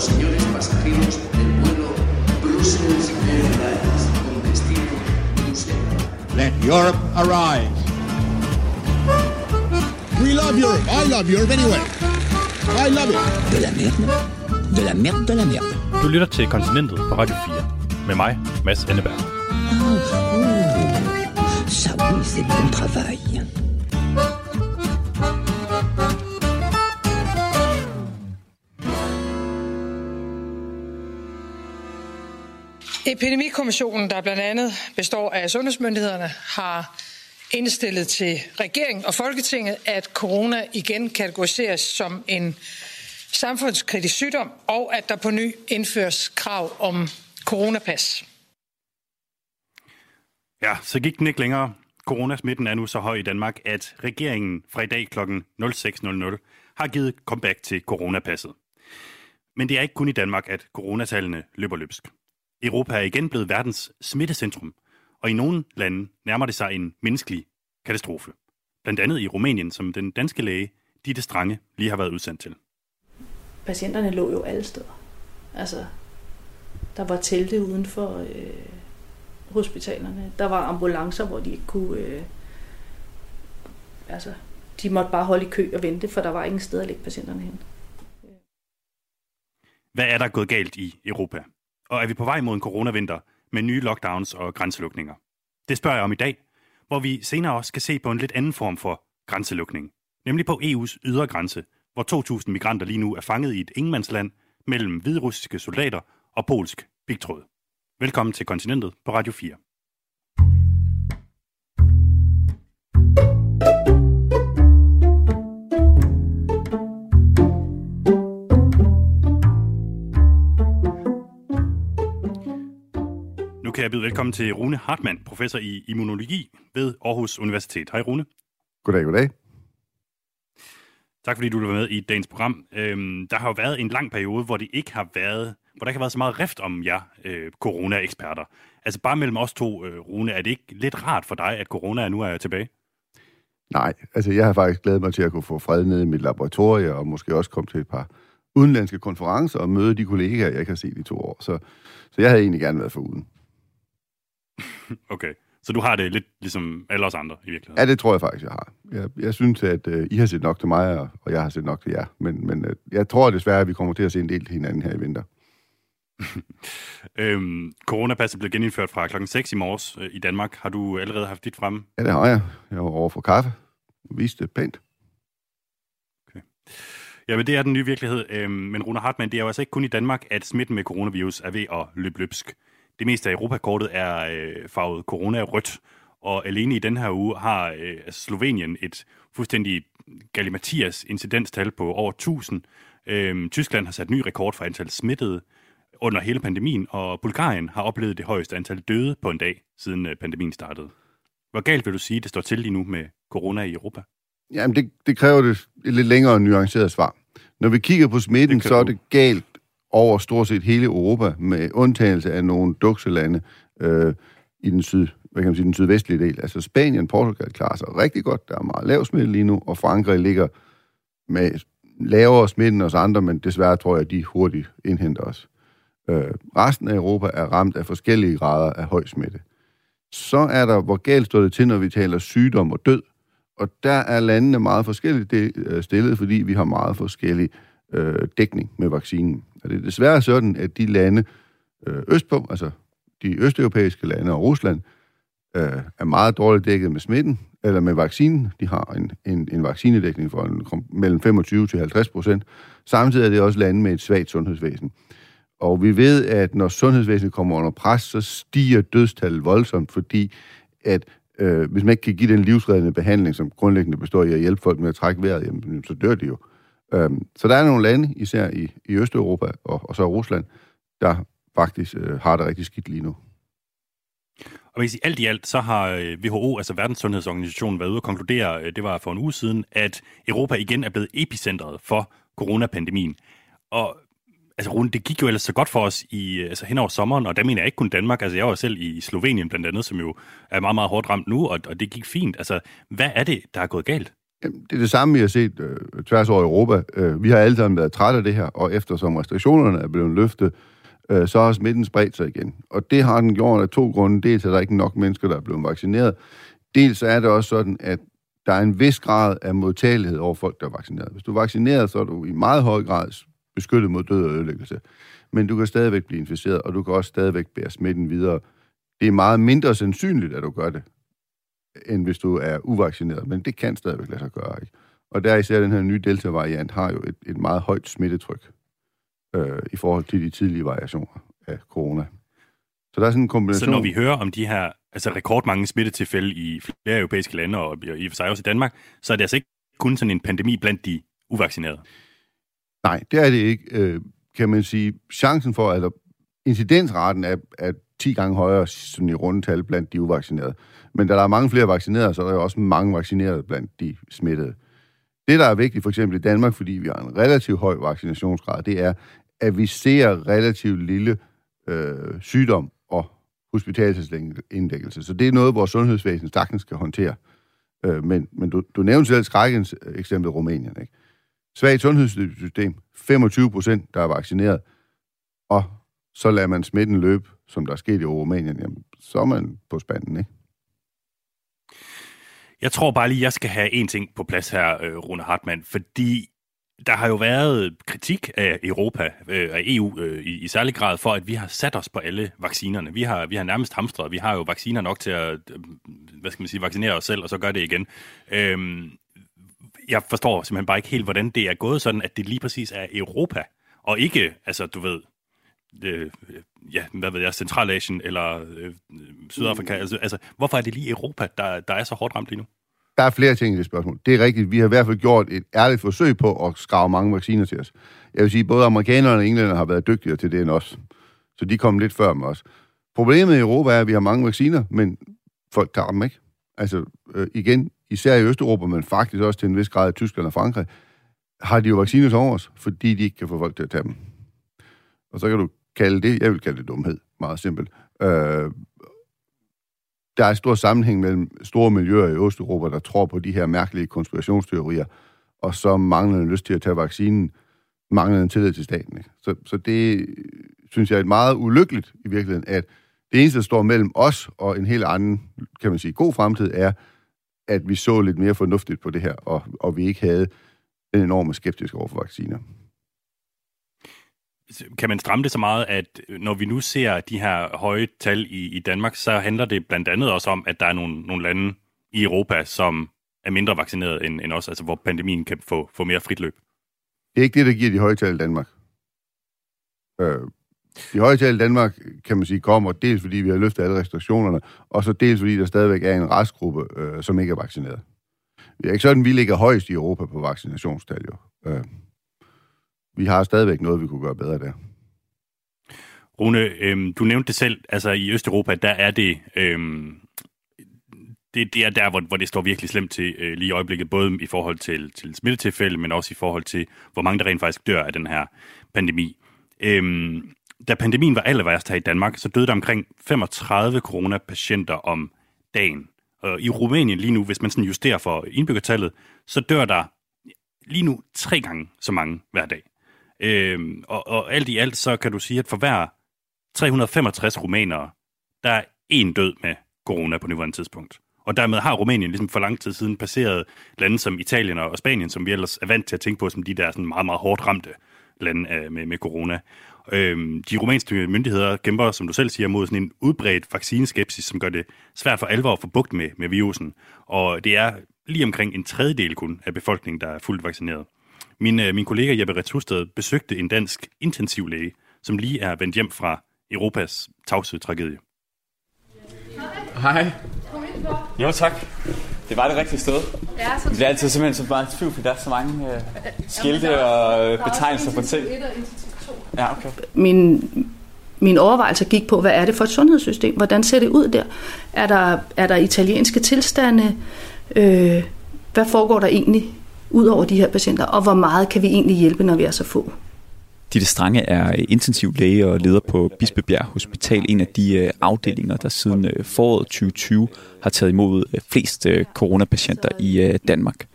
los señores pasajeros del vuelo Brussels Airlines con destino Bruselas. Let Europe arise. We love Europe. I love Europe anyway. I love it. De la merde. De la merde, de la merde. Du lytter til Kontinentet på Radio 4. Med mig, Mads Enneberg. Ça oui, c'est bon travail. Epidemikommissionen, der blandt andet består af sundhedsmyndighederne, har indstillet til regeringen og Folketinget, at corona igen kategoriseres som en samfundskritisk sygdom, og at der på ny indføres krav om coronapas. Ja, så gik den ikke længere. Coronasmitten er nu så høj i Danmark, at regeringen fra i dag kl. 06.00 har givet comeback til coronapasset. Men det er ikke kun i Danmark, at coronatallene løber løbsk. Europa er igen blevet verdens smittecentrum, og i nogle lande nærmer det sig en menneskelig katastrofe. Blandt andet i Rumænien, som den danske læge Ditte Strange lige har været udsendt til. patienterne lå jo alle steder. Altså, der var telte uden for øh, hospitalerne. Der var ambulancer, hvor de ikke kunne... Øh, altså, de måtte bare holde i kø og vente, for der var ingen sted at lægge patienterne hen. Hvad er der gået galt i Europa? Og er vi på vej mod en coronavinter med nye lockdowns og grænselukninger? Det spørger jeg om i dag, hvor vi senere også skal se på en lidt anden form for grænselukning. Nemlig på EU's ydre grænse, hvor 2.000 migranter lige nu er fanget i et ingenmandsland mellem hviderussiske soldater og polsk pigtråd. Velkommen til Kontinentet på Radio 4. kan jeg byde velkommen til Rune Hartmann, professor i immunologi ved Aarhus Universitet. Hej Rune. Goddag, goddag. Tak fordi du være med i dagens program. Øhm, der har jo været en lang periode, hvor det ikke har været, hvor der ikke har været så meget rift om jer øh, corona-eksperter. Altså bare mellem os to, øh, Rune, er det ikke lidt rart for dig, at corona nu er tilbage? Nej, altså jeg har faktisk glædet mig til at kunne få fred ned i mit laboratorie, og måske også komme til et par udenlandske konferencer og møde de kollegaer, jeg har set i to år. Så, så jeg havde egentlig gerne været foruden. Okay, så du har det lidt ligesom alle os andre i virkeligheden? Ja, det tror jeg faktisk, jeg har. Jeg, jeg synes, at øh, I har set nok til mig, og, og jeg har set nok til jer. Men, men øh, jeg tror desværre, at vi kommer til at se en del til hinanden her i vinter. øhm, coronapasset blev genindført fra klokken 6 i morges øh, i Danmark. Har du allerede haft dit fremme? Ja, det har jeg. Jeg var over for kaffe. Viste det pænt. Ja, men det er den nye virkelighed. Øhm, men Rune Hartmann, det er jo altså ikke kun i Danmark, at smitten med coronavirus er ved at løbe løbsk. Det meste af Europakortet er øh, farvet corona-rødt, og alene i den her uge har øh, Slovenien et fuldstændig galimatias incidenstal på over 1000. Øhm, Tyskland har sat ny rekord for antal smittede under hele pandemien, og Bulgarien har oplevet det højeste antal døde på en dag, siden øh, pandemien startede. Hvor galt vil du sige, det står til lige nu med corona i Europa? Jamen, det, det kræver det et lidt længere nuanceret svar. Når vi kigger på smitten, så er det galt over stort set hele Europa, med undtagelse af nogle dukselande øh, i den, syd, hvad kan man sige, den sydvestlige del. Altså Spanien og Portugal klarer sig rigtig godt. Der er meget lav smitte lige nu, og Frankrig ligger med lavere smitte end os andre, men desværre tror jeg, at de hurtigt indhenter os. Øh, resten af Europa er ramt af forskellige grader af høj smitte. Så er der, hvor galt står det til, når vi taler sygdom og død. Og der er landene meget forskelligt øh, stillet, fordi vi har meget forskellig øh, dækning med vaccinen. Og det er desværre sådan, at de lande øh, østpå, altså de østeuropæiske lande og Rusland, øh, er meget dårligt dækket med smitten, eller med vaccinen. De har en, en, en vaccinedækning for en, mellem 25 til 50 procent. Samtidig er det også lande med et svagt sundhedsvæsen. Og vi ved, at når sundhedsvæsenet kommer under pres, så stiger dødstallet voldsomt, fordi at øh, hvis man ikke kan give den livsreddende behandling, som grundlæggende består i at hjælpe folk med at trække vejret, jamen, så dør de jo. Øhm, så der er nogle lande, især i, i Østeuropa og, og så Rusland, der faktisk øh, har det rigtig skidt lige nu. Og man kan sige, alt i alt, så har øh, WHO, altså Verdenssundhedsorganisationen, været ude og konkludere, øh, det var for en uge siden, at Europa igen er blevet epicentret for coronapandemien. Og altså Rune, det gik jo ellers så godt for os i, øh, altså hen over sommeren, og der mener jeg ikke kun Danmark, altså jeg var selv i Slovenien blandt andet, som jo er meget, meget hårdt ramt nu, og, og det gik fint. Altså, hvad er det, der er gået galt? Det er det samme, vi har set øh, tværs over Europa. Øh, vi har alle sammen været trætte af det her, og eftersom restriktionerne er blevet løftet, øh, så har smitten spredt sig igen. Og det har den gjort af to grunde. Dels er der ikke nok mennesker, der er blevet vaccineret. Dels er det også sådan, at der er en vis grad af modtagelighed over folk, der er vaccineret. Hvis du er vaccineret, så er du i meget høj grad beskyttet mod død og ødelæggelse. Men du kan stadigvæk blive inficeret, og du kan også stadigvæk bære smitten videre. Det er meget mindre sandsynligt, at du gør det, end hvis du er uvaccineret. Men det kan stadigvæk lade sig gøre, ikke? Og der især den her nye Delta-variant har jo et, et meget højt smittetryk øh, i forhold til de tidlige variationer af corona. Så der er sådan en kombination. Så når vi hører om de her altså rekordmange smittetilfælde i flere europæiske lande, og i og for sig også i Danmark, så er det altså ikke kun sådan en pandemi blandt de uvaccinerede. Nej, det er det ikke. Øh, kan man sige, chancen for, at incidensraten er, er 10 gange højere sådan i rundetal blandt de uvaccinerede. Men da der er mange flere vaccinerede, så er der jo også mange vaccinerede blandt de smittede. Det, der er vigtigt for eksempel i Danmark, fordi vi har en relativt høj vaccinationsgrad, det er, at vi ser relativt lille øh, sygdom og hospitalsindlæggelse. Så det er noget, vores sundhedsvæsen sagtens skal håndtere. Øh, men men du, du nævnte selv skrækkens eksempel Rumænien. Ikke? Svagt sundhedssystem, 25 procent, der er vaccineret, og så lader man smitten løbe, som der er sket i Rumænien, jamen, så er man på spanden, ikke? Jeg tror bare lige, jeg skal have en ting på plads her, øh, Rune Hartmann, fordi der har jo været kritik af Europa, øh, af EU øh, i, i særlig grad, for at vi har sat os på alle vaccinerne. Vi har, vi har nærmest hamstret. Vi har jo vacciner nok til at, øh, hvad skal man sige, vaccinere os selv, og så gør det igen. Øhm, jeg forstår simpelthen bare ikke helt, hvordan det er gået sådan, at det lige præcis er Europa, og ikke, altså du ved, øh, ja, hvad ved jeg, Centralasien eller øh, Sydafrika. Altså, altså, hvorfor er det lige Europa, der, der er så hårdt ramt lige nu? Der er flere ting i det spørgsmål. Det er rigtigt. Vi har i hvert fald gjort et ærligt forsøg på at skrave mange vacciner til os. Jeg vil sige, både amerikanerne og englænder har været dygtigere til det end os. Så de kom lidt før med os. Problemet i Europa er, at vi har mange vacciner, men folk tager dem ikke. Altså, øh, igen, især i Østeuropa, men faktisk også til en vis grad i Tyskland og Frankrig, har de jo vacciner til os, fordi de ikke kan få folk til at tage dem. Og så kan du kalde det, jeg vil kalde det dumhed, meget simpelt. Øh, der er en stor sammenhæng mellem store miljøer i Østeuropa, der tror på de her mærkelige konspirationsteorier, og så mangler lyst til at tage vaccinen, mangler en tillid til staten. Ikke? Så, så det synes jeg er meget ulykkeligt i virkeligheden, at det eneste, der står mellem os og en helt anden, kan man sige, god fremtid, er, at vi så lidt mere fornuftigt på det her, og, og vi ikke havde den enorme skeptisk over for vacciner kan man stramme det så meget, at øh, når vi nu ser de her høje tal i, i Danmark, så handler det blandt andet også om, at der er nogle, nogle lande i Europa, som er mindre vaccineret end, end os, altså hvor pandemien kan få, få mere frit løb? Det er ikke det, der giver de høje tal i Danmark. Øh, de høje tal i Danmark, kan man sige, kommer dels fordi vi har løftet alle restriktionerne, og så dels fordi der stadigvæk er en restgruppe, øh, som ikke er vaccineret. Det er ikke sådan, vi ligger højst i Europa på vaccinationstal, jo. Øh, vi har stadigvæk noget, vi kunne gøre bedre der. Rune, øhm, du nævnte det selv, altså i Østeuropa, der er det, øhm, det, det er der, hvor, hvor det står virkelig slemt til øh, lige i øjeblikket, både i forhold til, til smittetilfælde, men også i forhold til, hvor mange der rent faktisk dør af den her pandemi. Øhm, da pandemien var aller værst her i Danmark, så døde der omkring 35 coronapatienter om dagen. Og i Rumænien lige nu, hvis man sådan justerer for indbyggertallet, så dør der lige nu tre gange så mange hver dag. Øhm, og, og alt i alt, så kan du sige, at for hver 365 rumænere, der er en død med corona på nuværende tidspunkt. Og dermed har Rumænien ligesom for lang tid siden passeret lande som Italien og Spanien, som vi ellers er vant til at tænke på som de der sådan meget, meget hårdt ramte lande øh, med, med corona. Øhm, de rumænske myndigheder kæmper, som du selv siger, mod sådan en udbredt vaccineskepsis, som gør det svært for alvor at få bugt med, med virusen. Og det er lige omkring en tredjedel kun af befolkningen, der er fuldt vaccineret. Min, øh, min kollega Jeppe Retsusted besøgte en dansk intensivlæge, som lige er vendt hjem fra Europas tavsede tragedie. Hej. Jo, tak. Det var det rigtige sted. Ja, så det bliver altid simpelthen så meget tvivl, fordi der er så mange øh, skilte og øh, betegnelser på ting. Ja, okay. Min, min overvejelse gik på, hvad er det for et sundhedssystem? Hvordan ser det ud der? Er der, er der italienske tilstande? Øh, hvad foregår der egentlig ud over de her patienter? Og hvor meget kan vi egentlig hjælpe, når vi er så få? Ditte Strange er intensiv læge og leder på Bispebjerg Hospital, en af de øh, afdelinger, der siden øh, foråret 2020 har taget imod øh, flest coronapatienter i Danmark.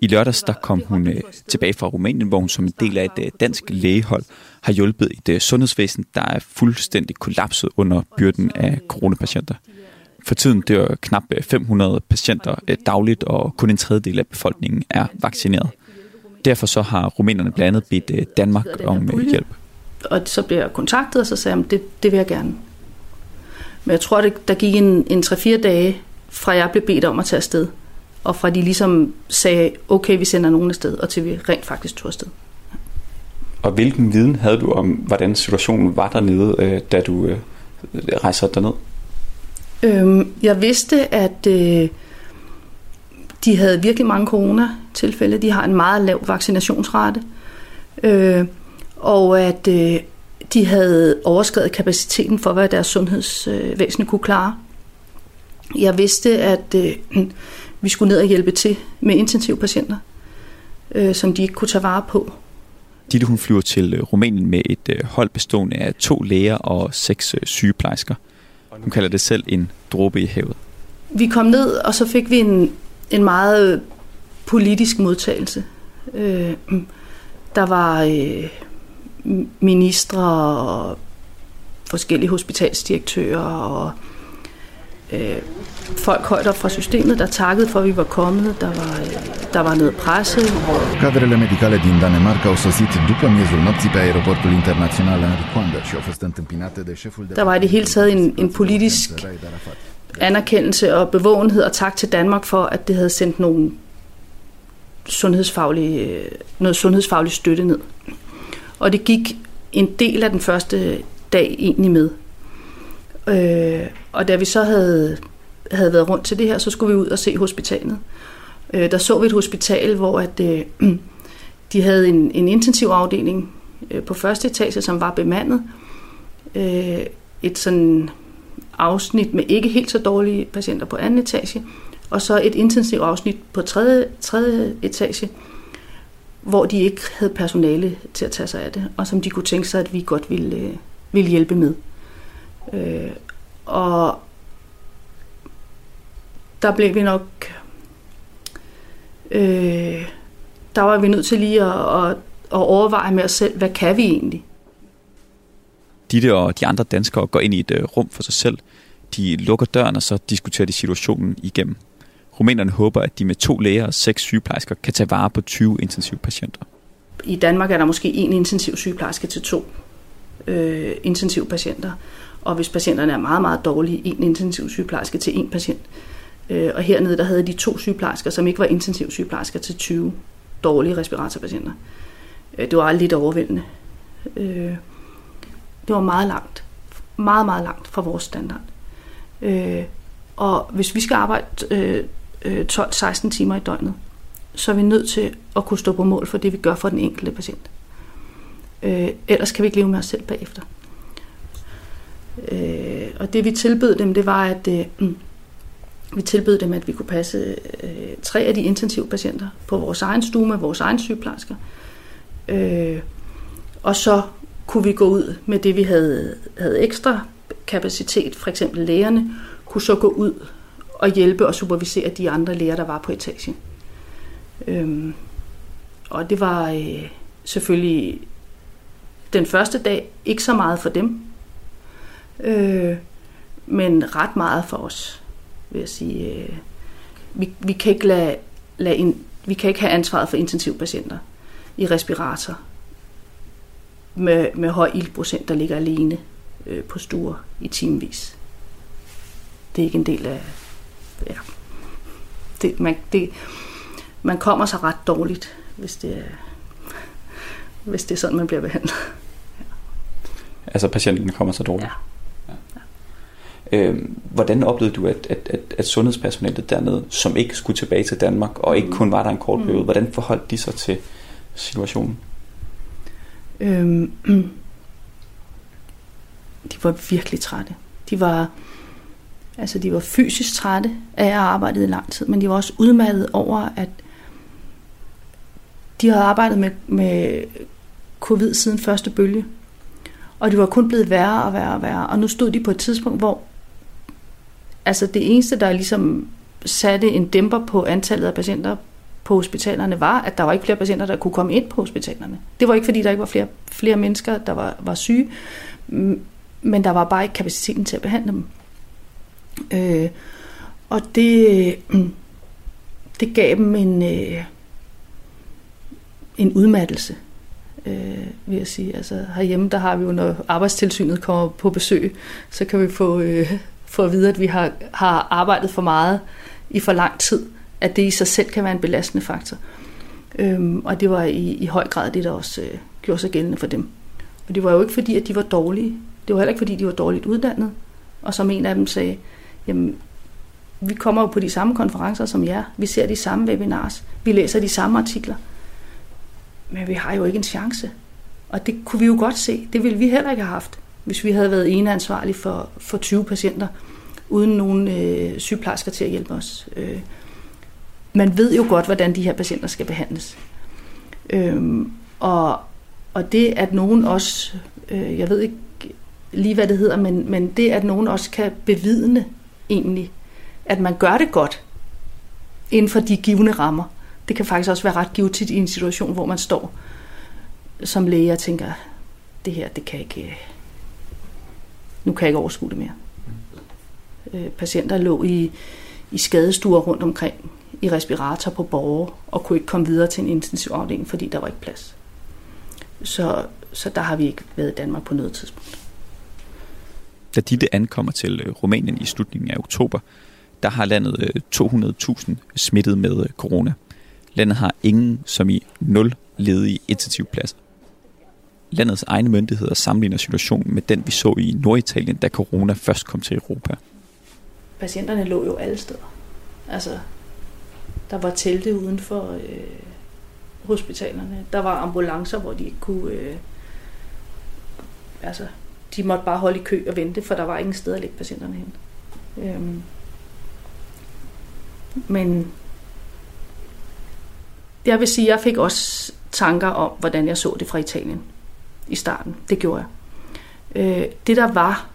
I lørdags der kom hun tilbage fra Rumænien, hvor hun som en del af et dansk lægehold har hjulpet et sundhedsvæsen, der er fuldstændig kollapset under byrden af coronapatienter. For tiden dør knap 500 patienter dagligt, og kun en tredjedel af befolkningen er vaccineret. Derfor så har rumænerne blandt andet bedt Danmark om hjælp. Og så bliver jeg kontaktet, og så sagde jeg, det, det vil jeg gerne. Men jeg tror, det, der gik en, en 3-4 dage, fra jeg blev bedt om at tage afsted og fra de ligesom sagde, okay, vi sender nogen afsted, og til vi rent faktisk tog afsted. Og hvilken viden havde du om, hvordan situationen var dernede, øh, da du øh, rejste derned? Øhm, jeg vidste, at øh, de havde virkelig mange corona-tilfælde. De har en meget lav vaccinationsrate. Øh, og at øh, de havde overskrevet kapaciteten for, hvad deres sundhedsvæsen kunne klare. Jeg vidste, at øh, vi skulle ned og hjælpe til med intensivpatienter, øh, som de ikke kunne tage vare på. Ditte hun flyver til øh, Rumænien med et øh, hold bestående af to læger og seks øh, sygeplejersker. Hun kalder det selv en dråbe i havet. Vi kom ned, og så fik vi en, en meget politisk modtagelse. Øh, der var øh, ministre og forskellige hospitalsdirektører og øh, folk højt op fra systemet, der takkede for, at vi var kommet. Der var, der var noget presse. Cadrele medicale din Danemarca au sosit după miezul nopții pe aeroportul internațional Henry Konder și au fost întâmpinate de șeful de... Der var i det hele taget en, en politisk anerkendelse og bevågenhed, og tak til Danmark for, at det havde sendt nogle sundhedsfaglige, noget sundhedsfaglig støtte ned. Og det gik en del af den første dag egentlig med. Øh, og da vi så havde havde været rundt til det her, så skulle vi ud og se hospitalet. Øh, der så vi et hospital, hvor at, øh, de havde en, en intensivafdeling øh, på første etage, som var bemandet. Øh, et sådan afsnit med ikke helt så dårlige patienter på anden etage, og så et intensivt afsnit på tredje, tredje etage, hvor de ikke havde personale til at tage sig af det, og som de kunne tænke sig, at vi godt ville, øh, ville hjælpe med. Øh, og der blev vi nok... Øh, der var vi nødt til lige at, at, at overveje med os selv, hvad kan vi egentlig? Ditte og de andre danskere går ind i et uh, rum for sig selv. De lukker døren, og så diskuterer de situationen igennem. Rumænerne håber, at de med to læger og seks sygeplejersker kan tage vare på 20 intensivpatienter. I Danmark er der måske en intensiv sygeplejerske til to øh, intensivpatienter. Og hvis patienterne er meget, meget dårlige, en intensiv sygeplejerske til en patient. Øh, og hernede der havde de to sygeplejersker, som ikke var intensiv sygeplejersker til 20 dårlige respiratorpatienter. Øh, det var lidt overvældende. Øh, det var meget langt. Meget, meget langt fra vores standard. Øh, og hvis vi skal arbejde øh, øh, 12-16 timer i døgnet, så er vi nødt til at kunne stå på mål for det, vi gør for den enkelte patient. ellers kan vi ikke leve med os selv bagefter. og det vi tilbød dem, det var, at vi tilbød dem, at vi kunne passe øh, tre af de intensive patienter på vores egen stue med vores egen sygeplejersker. Øh, og så kunne vi gå ud med det, vi havde, havde ekstra kapacitet, for eksempel lægerne, kunne så gå ud og hjælpe og supervisere de andre læger, der var på etagen. Øhm, og det var øh, selvfølgelig den første dag ikke så meget for dem, øh, men ret meget for os vil jeg sige. Øh, vi, vi, kan ikke lade, lade in, vi kan ikke have ansvaret for intensivpatienter i respirator med, med høj ildprocent, der ligger alene øh, på stuer i timevis. Det er ikke en del af... Ja, det, man, det, man kommer sig ret dårligt, hvis det er, hvis det er sådan, man bliver behandlet. Ja. Altså patienten kommer så dårligt? Ja. Øh, hvordan oplevede du, at, at, at, at sundhedspersonalet dernede, som ikke skulle tilbage til Danmark, og ikke mm. kun var der en kort periode, mm. hvordan forholdt de sig til situationen? Øhm, de var virkelig trætte. De var, altså de var fysisk trætte af at have arbejdet i lang tid, men de var også udmattet over, at de havde arbejdet med, med covid siden første bølge. Og det var kun blevet værre og værre og værre. Og nu stod de på et tidspunkt, hvor altså det eneste, der ligesom satte en dæmper på antallet af patienter på hospitalerne var, at der var ikke flere patienter, der kunne komme ind på hospitalerne. Det var ikke, fordi der ikke var flere, flere mennesker, der var, var syge, men der var bare ikke kapaciteten til at behandle dem. Øh, og det, det gav dem en, øh, en udmattelse, øh, vil jeg sige. Altså herhjemme, der har vi jo, når arbejdstilsynet kommer på besøg, så kan vi få, øh, få at vide, at vi har, har arbejdet for meget i for lang tid, at det i sig selv kan være en belastende faktor. Øhm, og det var i, i høj grad det, der også øh, gjorde sig gældende for dem. Og det var jo ikke fordi, at de var dårlige. Det var heller ikke fordi, de var dårligt uddannet. Og som en af dem sagde, jamen, vi kommer jo på de samme konferencer som jer. Vi ser de samme webinars. Vi læser de samme artikler. Men vi har jo ikke en chance. Og det kunne vi jo godt se. Det ville vi heller ikke have haft, hvis vi havde været ene ansvarlige for, for 20 patienter, uden nogen øh, sygeplejersker til at hjælpe os. Øh, man ved jo godt, hvordan de her patienter skal behandles. Øh, og, og det, at nogen også, øh, jeg ved ikke lige, hvad det hedder, men, men det, at nogen også kan bevidne egentlig, at man gør det godt inden for de givende rammer, det kan faktisk også være ret givetigt i en situation, hvor man står som læge og tænker, det her, det kan ikke, øh, nu kan jeg ikke overskue det mere. Øh, patienter lå i, i skadestuer rundt omkring i respirator på borgere, og kunne ikke komme videre til en intensivafdeling, fordi der var ikke plads. Så, så der har vi ikke været i Danmark på noget tidspunkt. Da Ditte ankommer til øh, Rumænien i slutningen af oktober, der har landet øh, 200.000 smittet med øh, corona. Landet har ingen, som i nul ledige intensivpladser. Landets egne myndigheder sammenligner situationen med den, vi så i Norditalien, da corona først kom til Europa. Patienterne lå jo alle steder. Altså, der var telte uden for øh, hospitalerne. Der var ambulancer, hvor de ikke kunne... Øh, altså, de måtte bare holde i kø og vente, for der var ingen sted at lægge patienterne hen. Øhm, men jeg vil sige, jeg fik også tanker om, hvordan jeg så det fra Italien i starten. Det gjorde jeg. Øh, det der var,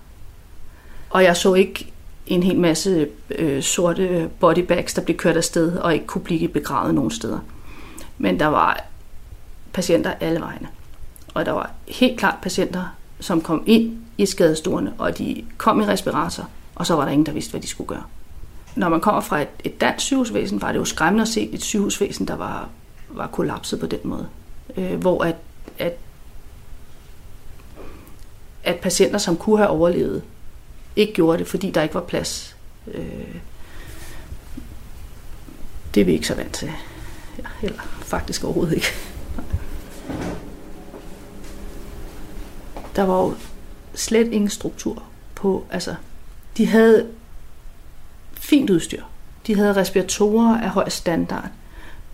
og jeg så ikke en hel masse øh, sorte bodybags, der blev kørt afsted og ikke kunne blive begravet nogen steder. Men der var patienter alle vegne. Og der var helt klart patienter, som kom ind i skadestuerne, og de kom i respirator, og så var der ingen, der vidste, hvad de skulle gøre. Når man kommer fra et, et dansk sygehusvæsen, var det jo skræmmende at se et sygehusvæsen, der var, var kollapset på den måde. Øh, hvor at, at, at patienter, som kunne have overlevet, ikke gjorde det, fordi der ikke var plads. Øh, det er vi ikke så vant til. Ja, eller faktisk overhovedet ikke. Der var jo slet ingen struktur på, altså, de havde fint udstyr. De havde respiratorer af høj standard.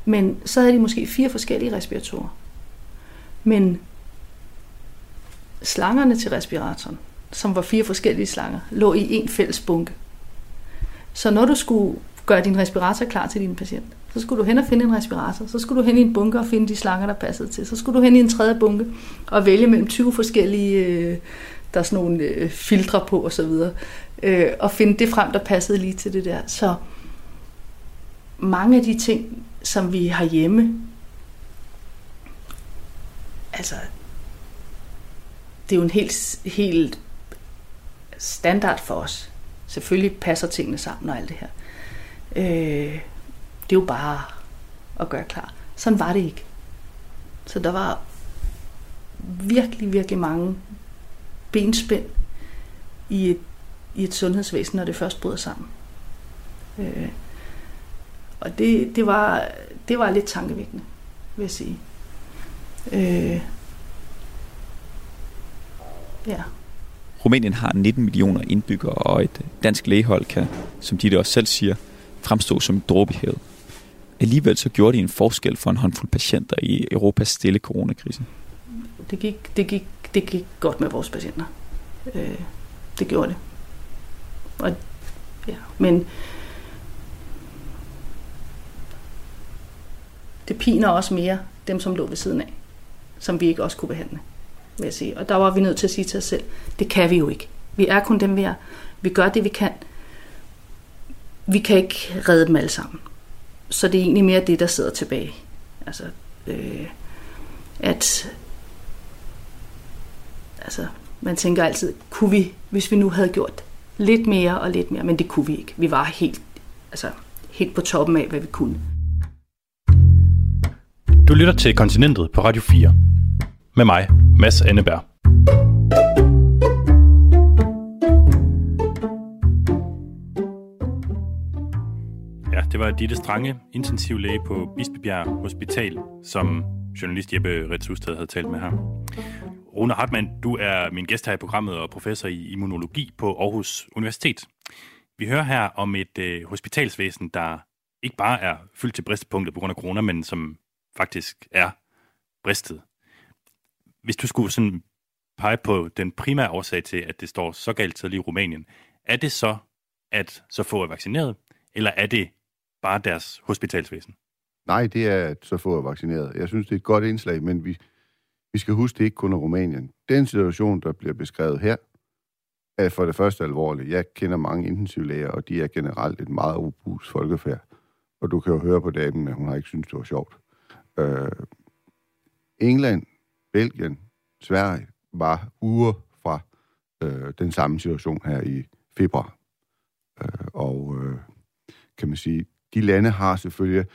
Men så havde de måske fire forskellige respiratorer. Men slangerne til respiratoren, som var fire forskellige slanger, lå i en fælles bunke. Så når du skulle gøre din respirator klar til din patient, så skulle du hen og finde en respirator, så skulle du hen i en bunke og finde de slanger, der passede til. Så skulle du hen i en tredje bunke og vælge mellem 20 forskellige, øh, der er sådan nogle øh, filtre på osv., øh, og finde det frem, der passede lige til det der. Så mange af de ting, som vi har hjemme, altså, det er jo en helt, helt standard for os. Selvfølgelig passer tingene sammen og alt det her. Øh, det er jo bare at gøre klar. Sådan var det ikke. Så der var virkelig, virkelig mange benspænd i et, i et sundhedsvæsen, når det først bryder sammen. Øh, og det, det, var, det var lidt tankevækkende, vil jeg sige. Øh, ja. Rumænien har 19 millioner indbyggere, og et dansk lægehold kan, som de det også selv siger, fremstå som et dråbe i havet. Alligevel så gjorde det en forskel for en håndfuld patienter i Europas stille coronakrise. Det gik, det gik, det gik godt med vores patienter. Øh, det gjorde det. Og, ja, men det piner også mere dem, som lå ved siden af, som vi ikke også kunne behandle vil jeg sige. Og der var vi nødt til at sige til os selv, det kan vi jo ikke. Vi er kun dem, vi er. Vi gør det, vi kan. Vi kan ikke redde dem alle sammen. så det er egentlig mere det, der sidder tilbage. Altså, øh, at altså, man tænker altid, kunne vi, hvis vi nu havde gjort lidt mere og lidt mere, men det kunne vi ikke. Vi var helt, altså, helt på toppen af, hvad vi kunne. Du lytter til Kontinentet på Radio 4. Med mig, Mads Anneberg. Ja, det var Ditte Strange, intensivlæge på Bispebjerg Hospital, som journalist Jeppe Retshusted havde talt med her. Rune Hartmann, du er min gæst her i programmet og professor i immunologi på Aarhus Universitet. Vi hører her om et øh, hospitalsvæsen, der ikke bare er fyldt til bristepunktet på grund af corona, men som faktisk er bristet. Hvis du skulle sådan pege på den primære årsag til, at det står så galt til i Rumænien, er det så, at så få er vaccineret, eller er det bare deres hospitalsvæsen? Nej, det er, at så få er vaccineret. Jeg synes, det er et godt indslag, men vi, vi skal huske, det ikke kun er Rumænien. Den situation, der bliver beskrevet her, er for det første alvorlig. Jeg kender mange intensivlæger, og de er generelt et meget robust folkefærd. Og du kan jo høre på damen, at hun har ikke synes det var sjovt. Øh, England, Belgien, Sverige var uger fra øh, den samme situation her i februar. Øh, og øh, kan man sige, de lande har selvfølgelig,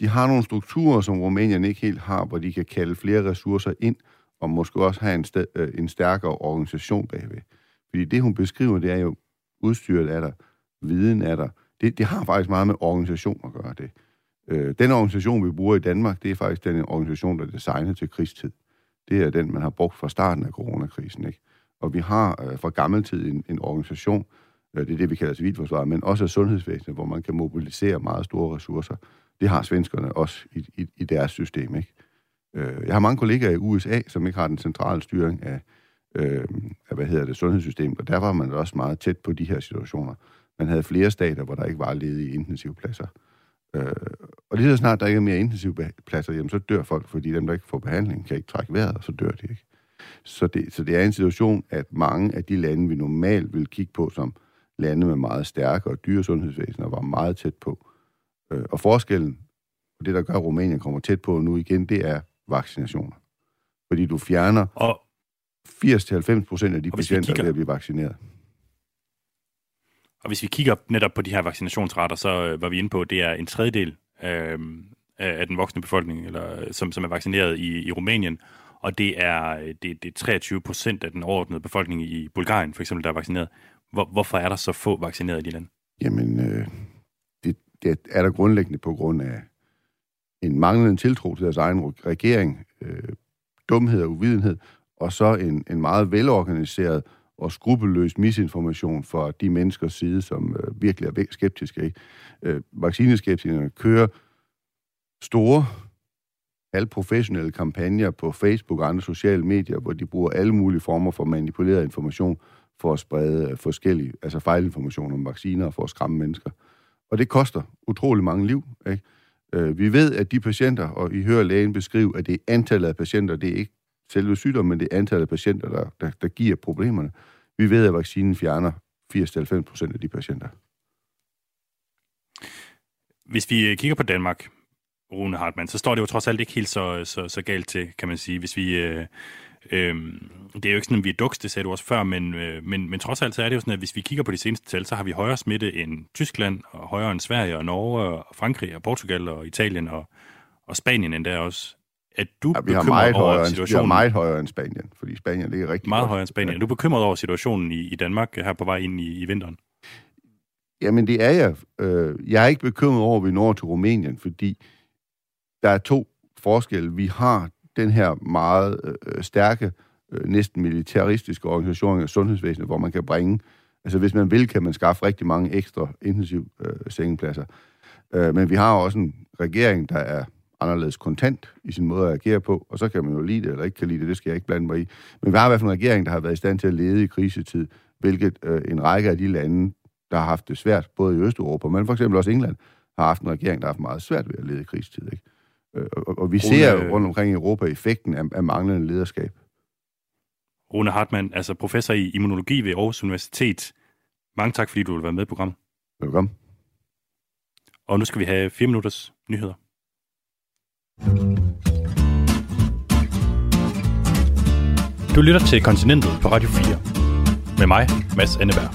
de har nogle strukturer, som Rumænien ikke helt har, hvor de kan kalde flere ressourcer ind, og måske også have en, sted, øh, en stærkere organisation bagved. Fordi det, hun beskriver, det er jo, udstyret er der, viden er der. Det, det har faktisk meget med organisation at gøre det. Øh, den organisation, vi bruger i Danmark, det er faktisk den organisation, der er designet til krigstid. Det er den, man har brugt fra starten af coronakrisen. Ikke? Og vi har øh, fra gammel tid en, en organisation, øh, det er det, vi kalder civilforsvaret, men også sundhedsvæsenet, hvor man kan mobilisere meget store ressourcer. Det har svenskerne også i, i, i deres system. Ikke? Øh, jeg har mange kollegaer i USA, som ikke har den centrale styring af, øh, af hvad hedder det, sundhedssystemet, og der var man også meget tæt på de her situationer. Man havde flere stater, hvor der ikke var ledige intensivpladser. Øh, og lige så snart der ikke er mere intensivpladser, jamen så dør folk, fordi dem, der ikke får behandling, kan ikke trække vejret, og så dør de ikke. Så det, så det er en situation, at mange af de lande, vi normalt vil kigge på som lande med meget stærke og dyre sundhedsvæsener, var meget tæt på. Øh, og forskellen, og det der gør, at Rumænien kommer tæt på nu igen, det er vaccinationer. Fordi du fjerner og 80-90 procent af de patienter, kigger... der bliver vaccineret. Og hvis vi kigger netop på de her vaccinationsrater, så øh, var vi inde på, at det er en tredjedel øh, af den voksne befolkning, eller, som, som er vaccineret i, i Rumænien, og det er, øh, det, det er 23 procent af den overordnede befolkning i Bulgarien, for eksempel, der er vaccineret. Hvor, hvorfor er der så få vaccineret i de lande? Jamen, øh, det, det er der grundlæggende på grund af en manglende tiltro til deres egen regering, øh, dumhed og uvidenhed, og så en, en meget velorganiseret og skrupelløs misinformation fra de menneskers side, som øh, virkelig er skeptiske. Ikke? Øh, vaccineskeptikerne kører store, halvprofessionelle kampagner på Facebook og andre sociale medier, hvor de bruger alle mulige former for manipuleret information for at sprede øh, forskellige, altså fejlinformation om vacciner og for at skræmme mennesker. Og det koster utrolig mange liv. Ikke? Øh, vi ved, at de patienter, og I hører lægen beskrive, at det er antallet af patienter, det er ikke selve sygdommen, men det er antallet af patienter, der, der, der giver problemerne. Vi ved, at vaccinen fjerner 80-90 procent af de patienter. Hvis vi øh, kigger på Danmark, Rune Hartmann, så står det jo trods alt ikke helt så, så, så galt til, kan man sige. Hvis vi, øh, øh, det er jo ikke sådan, at vi er duks, det sagde du også før, men, øh, men, men trods alt så er det jo sådan, at hvis vi kigger på de seneste tal, så har vi højere smitte end Tyskland, og højere end Sverige, og Norge, og Frankrig, og Portugal, og Italien, og, og Spanien endda også at du ja, vi har meget højere situationen... End, vi har meget højere end Spanien, fordi Spanien ligger rigtig Meget godt. højere end Spanien. Er du bekymret over situationen i, i Danmark her på vej ind i, i vinteren? Jamen, det er jeg. Øh, jeg er ikke bekymret over, at vi når til Rumænien, fordi der er to forskelle. Vi har den her meget øh, stærke, øh, næsten militaristiske organisation af sundhedsvæsenet, hvor man kan bringe... Altså, hvis man vil, kan man skaffe rigtig mange ekstra intensiv øh, sengepladser. Øh, men vi har også en regering, der er anderledes kontant i sin måde at agere på, og så kan man jo lide det eller ikke kan lide det, det skal jeg ikke blande mig i. Men vi har i hvert fald en regering, der har været i stand til at lede i krisetid, hvilket øh, en række af de lande, der har haft det svært, både i Østeuropa, men for eksempel også England, har haft en regering, der har haft meget svært ved at lede i krisetid. Ikke? Øh, og, og vi Rune, ser jo rundt omkring i Europa effekten af, af manglende lederskab. Rune Hartmann, altså professor i immunologi ved Aarhus Universitet. Mange tak, fordi du vil være med i programmet. Velkommen. Og nu skal vi have fire minutters nyheder. Du lytter til Kontinentet på Radio 4. Med mig, Mads Anneberg.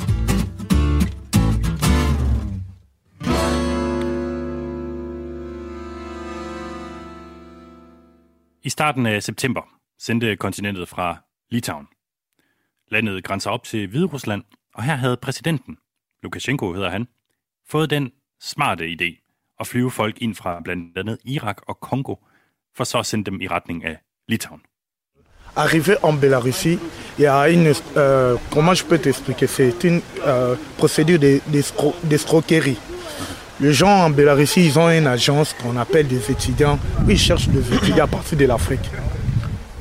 I starten af september sendte kontinentet fra Litauen. Landet grænser op til Hvide Rusland, og her havde præsidenten, Lukashenko hedder han, fået den smarte idé at flyve folk ind fra blandt andet Irak og Kongo, for så at sende dem i retning af Litauen. Arrivé en Bélarussie, il y a une, euh, comment je peux t'expliquer, c'est une euh, procédure d'escroquerie. Les gens en Bélarussie, ils ont une agence qu'on appelle des étudiants. Ils cherchent des étudiants à partir de l'Afrique.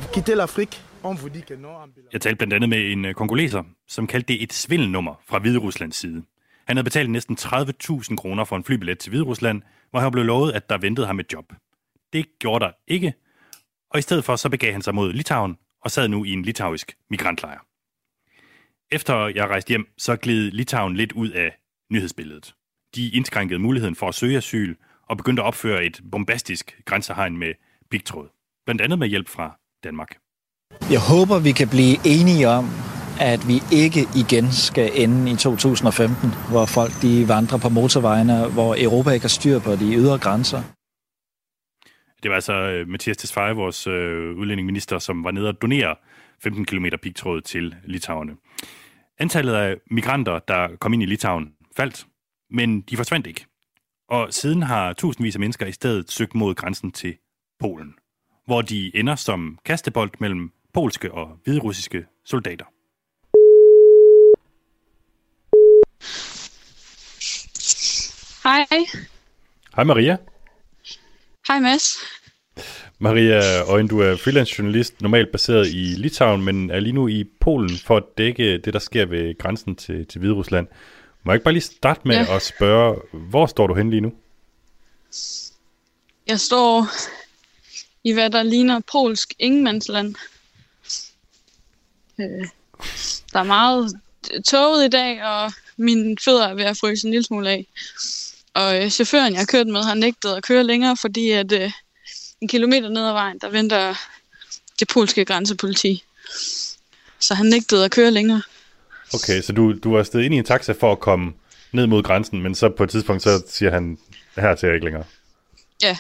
Vous quittez l'Afrique, on vous dit que non. Jeg talte blandt andet med en øh, kongoleser, som kaldte det et svindelnummer fra Hvide Ruslands side. Han havde betalt næsten 30.000 kroner for en flybillet til Hviderusland, hvor han blev lovet, at der ventede ham et job. Det gjorde der ikke, og i stedet for så begav han sig mod Litauen og sad nu i en litauisk migrantlejr. Efter jeg rejste hjem, så gled Litauen lidt ud af nyhedsbilledet. De indskrænkede muligheden for at søge asyl og begyndte at opføre et bombastisk grænsehegn med pigtråd. Blandt andet med hjælp fra Danmark. Jeg håber, vi kan blive enige om, at vi ikke igen skal ende i 2015, hvor folk de vandrer på motorvejene, hvor Europa ikke har styr på de ydre grænser. Det var altså øh, Mathias Tesfaye, vores uh, udlændingeminister, som var nede og donere 15 km pigtråd til Litauerne. Antallet af migranter, der kom ind i Litauen, faldt, men de forsvandt ikke. Og siden har tusindvis af mennesker i stedet søgt mod grænsen til Polen, hvor de ender som kastebold mellem polske og hviderussiske soldater. Hej. Hej Maria. Hej Mads. Maria Øjen, du er freelance journalist, normalt baseret i Litauen, men er lige nu i Polen for at dække det, der sker ved grænsen til, til Hviderusland. Må jeg ikke bare lige starte med ja. at spørge, hvor står du hen lige nu? Jeg står i hvad der ligner polsk ingenmandsland. Øh, der er meget toget i dag, og mine fødder er ved at fryse en lille smule af. Og øh, chaufføren, jeg har kørt med, har nægtet at køre længere, fordi at øh, en kilometer ned ad vejen, der venter det polske grænsepoliti. Så han nægtede at køre længere. Okay, så du, du var afsted ind i en taxa for at komme ned mod grænsen, men så på et tidspunkt, så siger han, her til jeg ikke længere. Ja,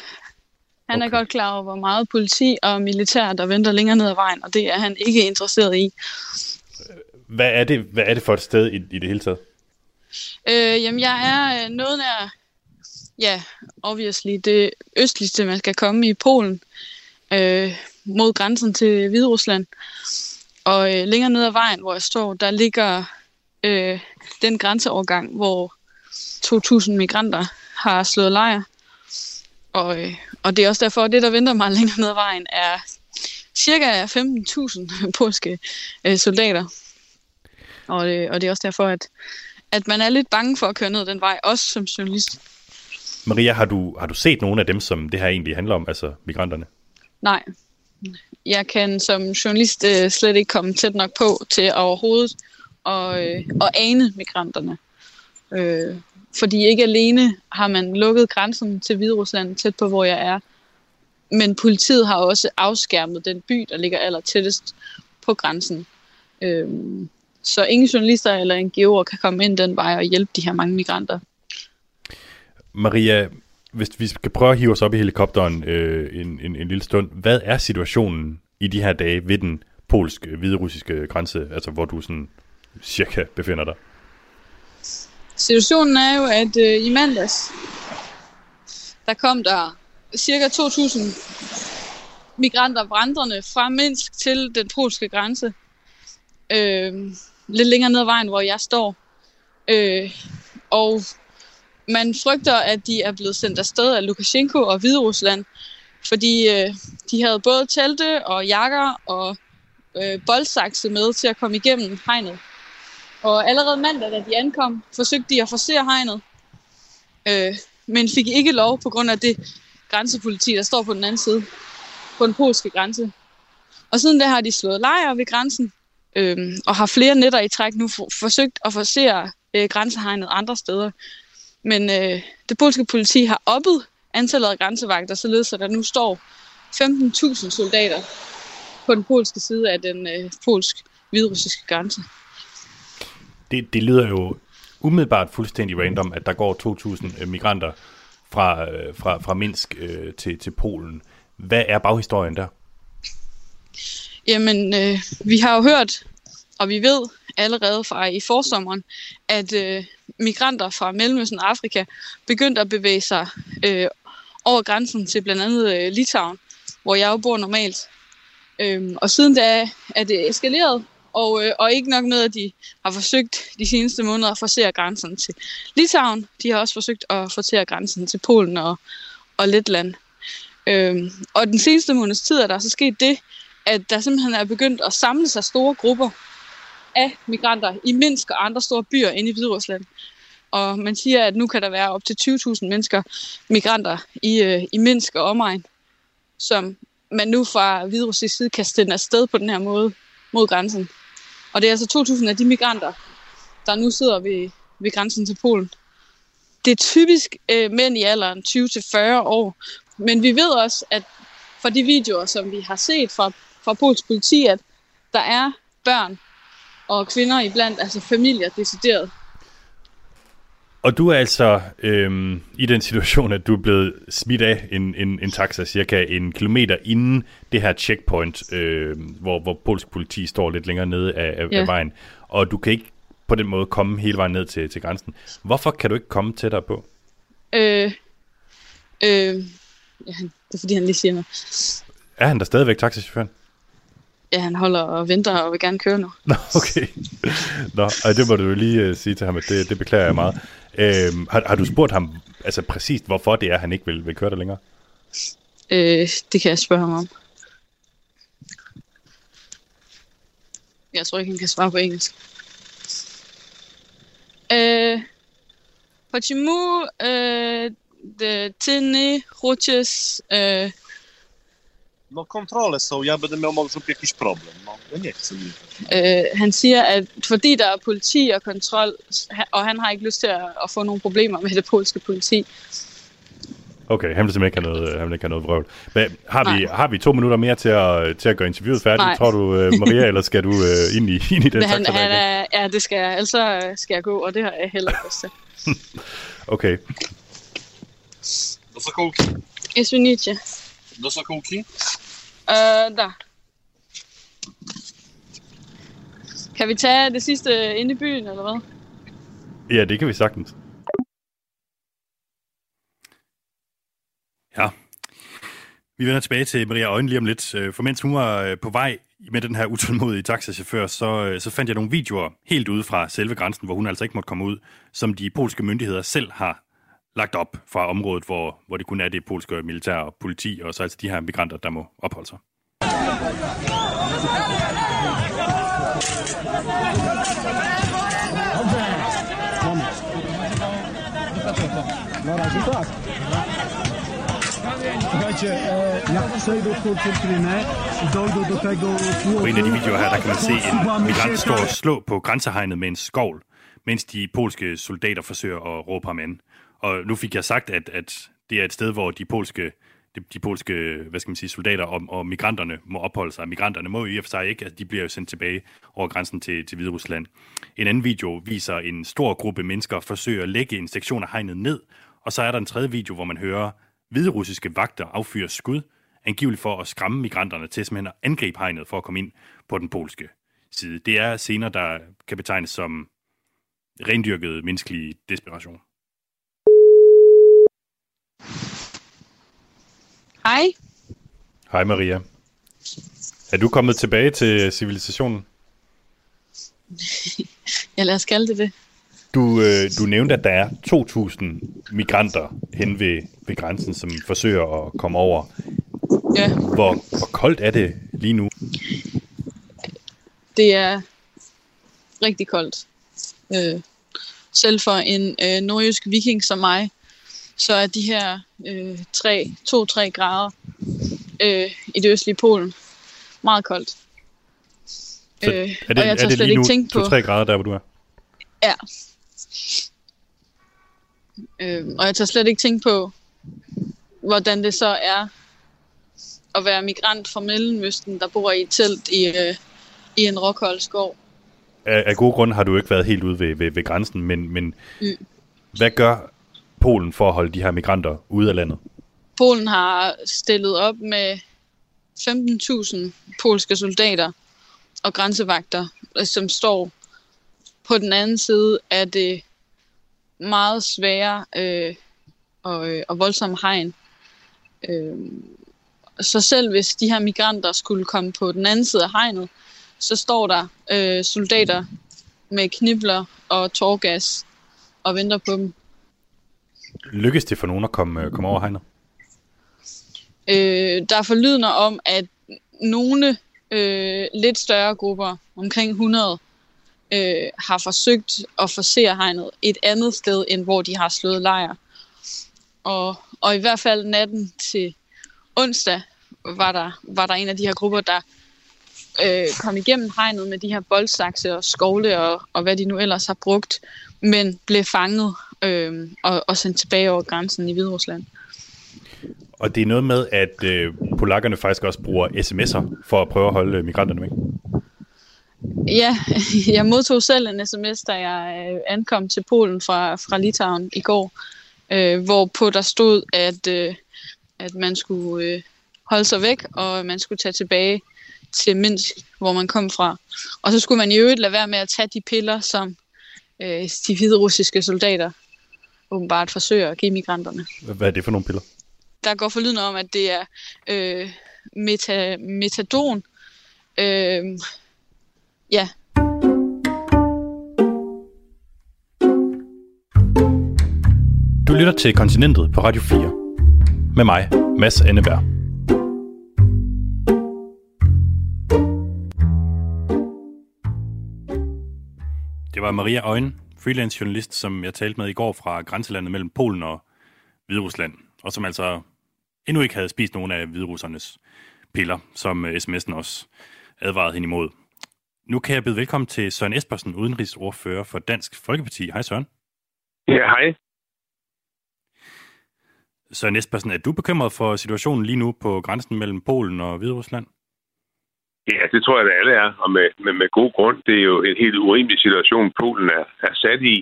han okay. er godt klar over, hvor meget politi og militær, der venter længere ned ad vejen, og det er han ikke interesseret i. Hvad er det, hvad er det for et sted i, i det hele taget? Øh, jamen, jeg er øh, noget nær, ja, obviously, det østligste, man skal komme i Polen, øh, mod grænsen til Hviderusland. Og øh, længere ned ad vejen, hvor jeg står, der ligger øh, den grænseovergang, hvor 2.000 migranter har slået lejr. Og, øh, og det er også derfor, at det, der venter mig længere ned ad vejen, er cirka 15.000 polske øh, soldater. Og, øh, og det er også derfor, at at man er lidt bange for at køre ned den vej, også som journalist. Maria, har du, har du set nogle af dem, som det her egentlig handler om, altså migranterne? Nej. Jeg kan som journalist øh, slet ikke komme tæt nok på til overhovedet at, øh, at ane migranterne. Øh, fordi ikke alene har man lukket grænsen til Hviderusland tæt på, hvor jeg er, men politiet har også afskærmet den by, der ligger aller tættest på grænsen. Øh, så ingen journalister eller NGO'er kan komme ind den vej og hjælpe de her mange migranter. Maria, hvis vi skal prøve at hive os op i helikopteren øh, en, en, en lille stund, hvad er situationen i de her dage ved den polsk-hviderussiske grænse, altså hvor du sådan cirka befinder dig? Situationen er jo, at øh, i mandags, der kom der cirka 2.000 migranter vandrende fra Minsk til den polske grænse. Øh, lidt længere ned ad vejen, hvor jeg står. Øh, og man frygter, at de er blevet sendt afsted af Lukashenko og Hviderusland, fordi øh, de havde både telte og jakker og øh, boldsakse med til at komme igennem hegnet. Og allerede mandag, da de ankom, forsøgte de at forsere hegnet, øh, men fik ikke lov på grund af det grænsepoliti, der står på den anden side, på den polske grænse. Og siden da har de slået lejre ved grænsen, øh, og har flere netter i træk nu for, forsøgt at forsere øh, grænsehegnet andre steder. Men øh, det polske politi har oppet antallet af grænsevagter, således at der nu står 15.000 soldater på den polske side af den øh, polsk-hviderussiske grænse. Det, det lyder jo umiddelbart fuldstændig random, at der går 2.000 migranter fra, øh, fra, fra Minsk øh, til, til Polen. Hvad er baghistorien der? Jamen, øh, vi har jo hørt, og vi ved allerede fra i forsommeren, at øh, migranter fra Mellemøsten og Afrika begyndte at bevæge sig øh, over grænsen til blandt andet øh, Litauen, hvor jeg jo bor normalt. Øhm, og siden da er det eskaleret, og, øh, og ikke nok med, at de har forsøgt de seneste måneder at forsere grænsen til Litauen. De har også forsøgt at forsere grænsen til Polen og, og Letland. Øhm, og den seneste måneds tid er der så sket det, at der simpelthen er begyndt at samle sig store grupper af migranter i Minsk og andre store byer inde i Hviderusland. Og man siger, at nu kan der være op til 20.000 mennesker, migranter i, øh, i Minsk og omegn, som man nu fra Hviderussisk side kan sende afsted på den her måde mod grænsen. Og det er altså 2.000 af de migranter, der nu sidder ved, ved grænsen til Polen. Det er typisk øh, mænd i alderen 20-40 år, men vi ved også, at fra de videoer, som vi har set fra, fra polsk politi, at der er børn og kvinder iblandt, altså familier decideret. Og du er altså øhm, i den situation, at du er blevet smidt af en, en, en taxa cirka en kilometer inden det her checkpoint, øh, hvor, hvor polsk politi står lidt længere nede af, af, ja. af vejen. Og du kan ikke på den måde komme hele vejen ned til, til grænsen. Hvorfor kan du ikke komme tættere på? Øh, øh, ja, det er fordi, han lige siger noget. Er han der stadigvæk taxichaufføren? Ja, han holder og venter og vil gerne køre nu. Nå, okay. Nå, og det må du jo lige uh, sige til ham, at det, det beklager jeg meget. Øhm, har, har du spurgt ham altså præcist, hvorfor det er, at han ikke vil, vil køre der længere? Øh, det kan jeg spørge ham om. Jeg tror ikke, han kan svare på engelsk. Øh, Почему э, ty nie хочешь э, no kontrole są, ja będę miał może jakiś problem. No, ja nie chcę. Øh, han siger, at fordi der er politi og kontrol, og han har ikke lyst til at, at få nogle problemer med det polske politi. Okay, han vil simpelthen ikke have noget, øh, han vil ikke have noget vrøvl. Men har vi, har vi to minutter mere til at, øh, til at gøre interviewet færdigt, Nej. tror du, øh, Maria, eller skal du øh, ind, i, ind i den Men han, han er, Ja, det skal jeg. Altså skal jeg gå, og det har jeg heller ikke lyst til. okay. Do sokołki. Jest unicie. Do sokołki? Øh, der. Kan vi tage det sidste inde i byen, eller hvad? Ja, det kan vi sagtens. Ja. Vi vender tilbage til Maria Øjen lige om lidt. Øh, for mens hun var øh, på vej med den her utålmodige taxachauffør, så, øh, så fandt jeg nogle videoer helt ude fra selve grænsen, hvor hun altså ikke måtte komme ud, som de polske myndigheder selv har lagt op fra området, hvor, hvor det kun er det polske militær og politi, og så altså de her migranter, der må opholde sig. Słuchajcie, jak przejdę kulturkrynę, dojdę do tego På en af de videoer her, der kan man se en migrant stå og slå på grænsehegnet med en skovl, mens de polske soldater forsøger at råbe ham an. Og nu fik jeg sagt, at, at det er et sted, hvor de polske, de, de polske hvad skal man sige, soldater og, og migranterne må opholde sig. Migranterne må i og for sig ikke, altså de bliver jo sendt tilbage over grænsen til, til Hviderusland. En anden video viser en stor gruppe mennesker forsøger at lægge en sektion af hegnet ned, og så er der en tredje video, hvor man hører hviderussiske vagter affyre skud, angiveligt for at skræmme migranterne til simpelthen at angribe hegnet for at komme ind på den polske side. Det er scener, der kan betegnes som rendyrket menneskelig desperation. Hej. Hej Maria. Er du kommet tilbage til civilisationen? ja, lad os kalde det det. Du, øh, du nævnte, at der er 2.000 migranter hen ved, ved grænsen, som forsøger at komme over. Ja. Hvor, hvor koldt er det lige nu? Det er rigtig koldt. Øh, selv for en øh, nordjysk viking som mig, så er de her øh, 2-3 grader øh, i det østlige Polen meget koldt. Så øh, er det, og jeg er det lige nu 2-3 grader der, hvor du er? Ja. Øh, og jeg tager slet ikke tænke på, hvordan det så er at være migrant fra Mellemøsten, der bor i et telt i, øh, i en rockhold skov. Af, af gode grunde har du ikke været helt ude ved, ved, ved grænsen, men, men Mm. hvad gør Polen for at holde de her migranter ude af landet? Polen har stillet op med 15.000 polske soldater og grænsevagter, øh, som står på den anden side af det meget svære øh, og, øh, og voldsomme hegn. Øh, så selv hvis de her migranter skulle komme på den anden side af hegnet, så står der øh, soldater med knibler og tårgas og venter på dem. Lykkes det for nogen at komme, øh, komme over hegnet? Øh, der er forlydende om, at nogle øh, lidt større grupper, omkring 100, øh, har forsøgt at forsere hegnet et andet sted, end hvor de har slået lejr. Og, og i hvert fald natten til onsdag var der, var der en af de her grupper, der øh, kom igennem hegnet med de her boldsakse og skovle og, og hvad de nu ellers har brugt, men blev fanget øh, og, og sendt tilbage over grænsen i Hviderusland. Og det er noget med, at øh, polakkerne faktisk også bruger sms'er for at prøve at holde øh, migranterne væk. Ja, jeg modtog selv en sms, da jeg øh, ankom til Polen fra, fra Litauen i går, øh, hvorpå der stod, at, øh, at man skulle øh, holde sig væk, og man skulle tage tilbage til Minsk, hvor man kom fra. Og så skulle man i øvrigt lade være med at tage de piller, som øh, de hvide russiske soldater åbenbart forsøger at give migranterne. Hvad er det for nogle piller? Der går forlydende om, at det er øh, meta, metadon, øh, ja, Du lytter til Kontinentet på Radio 4. Med mig, Mads Anneberg. Det var Maria Øjen, freelance journalist, som jeg talte med i går fra grænselandet mellem Polen og Hviderusland, og som altså endnu ikke havde spist nogen af hviderussernes piller, som øh, sms'en også advarede hende imod. Nu kan jeg byde velkommen til Søren Espersen, udenrigsordfører for Dansk Folkeparti. Hej Søren. Ja, hej. Søren Espersen, er du bekymret for situationen lige nu på grænsen mellem Polen og Hviderusland? Ja, det tror jeg, at alle er, og med, med, med god grund. Det er jo en helt urimelig situation, Polen er, er sat i,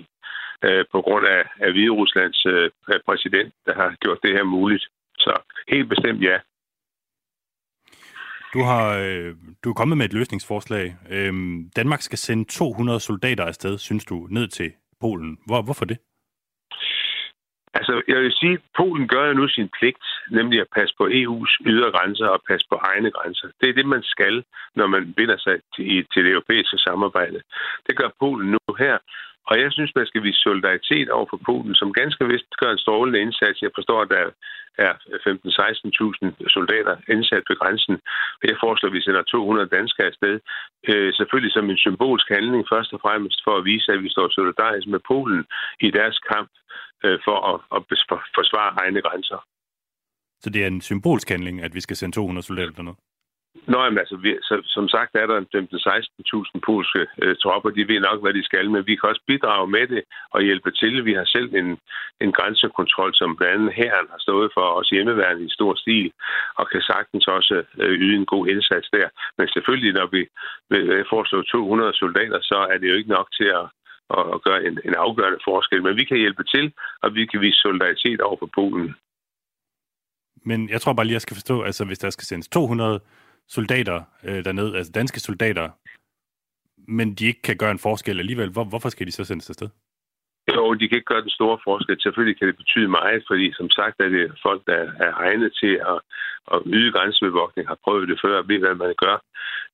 øh, på grund af, af Hvideruslands øh, præsident, der har gjort det her muligt. Så helt bestemt ja. Du har øh, du er kommet med et løsningsforslag. Øhm, Danmark skal sende 200 soldater afsted, synes du, ned til Polen. Hvor, hvorfor det? Altså, jeg vil sige, at Polen gør jo nu sin pligt, nemlig at passe på EU's ydre grænser og passe på egne grænser. Det er det, man skal, når man binder sig til, til det europæiske samarbejde. Det gør Polen nu her. Og jeg synes, man skal vise solidaritet over for Polen, som ganske vist gør en strålende indsats. Jeg forstår, at der er 15-16.000 soldater indsat ved grænsen. Jeg foreslår, at vi sender 200 danskere afsted. Øh, selvfølgelig som en symbolsk handling, først og fremmest for at vise, at vi står solidarisk med Polen i deres kamp øh, for at, at forsvare egne grænser. Så det er en symbolsk handling, at vi skal sende 200 soldater derned? Nå, jamen, altså, vi, så, som sagt er der 15-16.000 polske øh, tropper. De ved nok, hvad de skal, men vi kan også bidrage med det og hjælpe til. Vi har selv en, en grænsekontrol, som blandt andet herren har stået for os hjemmeværende i stor stil, og kan sagtens også øh, yde en god indsats der. Men selvfølgelig, når vi øh, øh foreslår 200 soldater, så er det jo ikke nok til at, at gøre en, en afgørende forskel. Men vi kan hjælpe til, og vi kan vise solidaritet over for Polen. Men jeg tror bare lige, jeg skal forstå, altså hvis der skal sendes 200 soldater øh, derned, altså danske soldater, men de ikke kan gøre en forskel alligevel, hvor, hvorfor skal de så sendes afsted? Jo, de kan ikke gøre den store forskel. Selvfølgelig kan det betyde meget, fordi som sagt er det folk, der er egnet til at, at yde grænsebevogtning, har prøvet det før og ved, hvad man gør.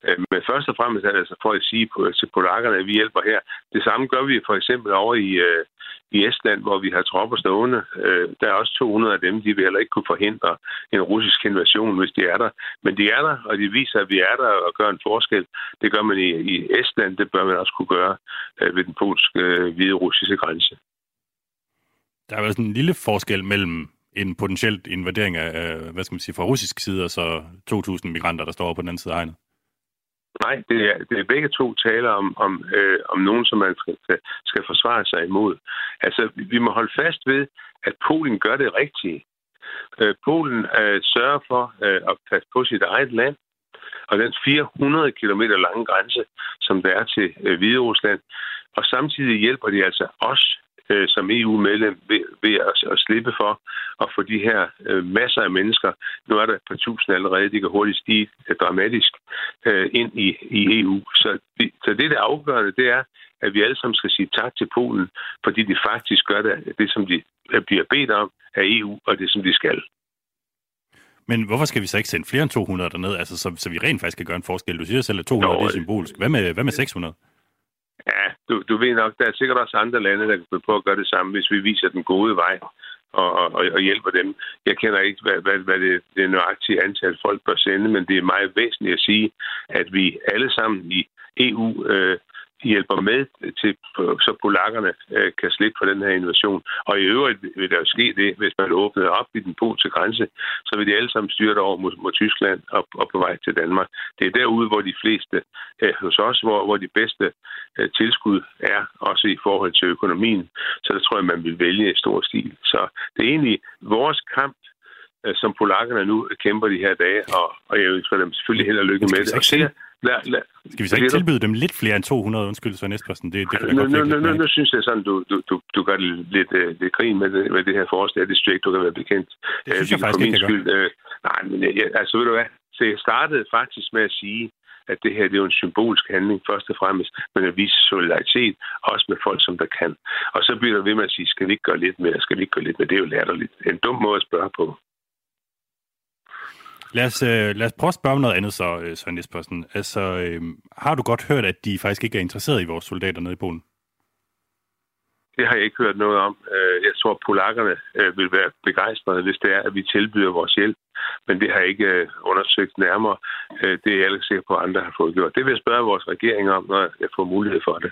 Øh, men først og fremmest er det altså for at sige til polakkerne, at vi hjælper her. Det samme gør vi for eksempel over i, øh, i Estland, hvor vi har tropper stående. Øh, der er også 200 af dem, de vil heller ikke kunne forhindre en russisk invasion, hvis de er der. Men de er der, og de viser, at vi er der og gør en forskel. Det gør man i, i Estland, det bør man også kunne gøre øh, ved den polsk-hvide øh, russiske grænse. Der er vel sådan en lille forskel mellem en potentielt invadering af, hvad skal man sige, fra russisk side, og så 2.000 migranter, der står på den anden side af hegnet. Nej, det er, det er begge to taler om, om, øh, om nogen, som man skal, skal forsvare sig imod. Altså, vi må holde fast ved, at Polen gør det rigtige. Øh, Polen øh, sørger for øh, at passe på sit eget land, og den 400 km lange grænse, som der er til øh, Hvide Rusland. Og samtidig hjælper de altså os øh, som EU-medlem ved, ved at, at slippe for at få de her øh, masser af mennesker, nu er der et par tusind allerede, de kan hurtigt stige øh, dramatisk øh, ind i, i EU. Så, det, så det, der afgørende, det er, at vi alle sammen skal sige tak til Polen, fordi de faktisk gør det, det som de øh, bliver bedt om af EU, og det som de skal. Men hvorfor skal vi så ikke sende flere end 200 derned, altså, så, så vi rent faktisk kan gøre en forskel? Du siger selv, at 200 Nå, det er symbolisk. Hvad med, hvad med 600? Ja, du, du ved nok, der er sikkert også andre lande, der kan på at gøre det samme, hvis vi viser den gode vej og, og, og hjælper dem. Jeg kender ikke, hvad, hvad, hvad det, det nøjagtige antal folk bør sende, men det er meget væsentligt at sige, at vi alle sammen i EU øh, hjælper med til, så polakkerne øh, kan slippe for den her invasion. Og i øvrigt vil der jo ske det, hvis man åbner op i den polske grænse, så vil de alle sammen styre over mod, mod Tyskland og, og på vej til Danmark. Det er derude, hvor de fleste øh, hos os, hvor, hvor de bedste øh, tilskud er, også i forhold til økonomien. Så der tror jeg, man vil vælge i stor stil. Så det er egentlig vores kamp øh, som polakkerne nu kæmper de her dage, og, og jeg ønsker dem selvfølgelig held og lykke med det. Og det, lad, lad, Skal vi så ikke tilbyde dem lidt flere end 200? Undskyld, Søren Espersen. Det, det kan nu, nu, nu, nu, nu synes jeg sådan, du, du, du, du gør lidt, uh, lidt grin med det, med det her forslag. Det synes du kan være bekendt. Det synes uh, jeg faktisk ikke, skyld, uh, Nej, men jeg, altså ved du hvad? Så jeg startede faktisk med at sige, at det her det er jo en symbolsk handling, først og fremmest, men at vise solidaritet, også med folk, som der kan. Og så bliver der ved med at sige, skal vi ikke gøre lidt mere, skal vi ikke gøre lidt mere? Det er jo latterligt. En dum måde at spørge på. Lad os, øh, lad os prøve at spørge om noget andet så, øh, Søren Espersen. Altså, øh, har du godt hørt, at de faktisk ikke er interesseret i vores soldater nede i Polen? Det har jeg ikke hørt noget om. Øh, jeg tror, at polakkerne øh, vil være begejstrede, hvis det er, at vi tilbyder vores hjælp. Men det har jeg ikke undersøgt nærmere. Det er jeg ikke sikker på, at andre har fået gjort. Det vil jeg spørge vores regering om, når jeg får mulighed for det.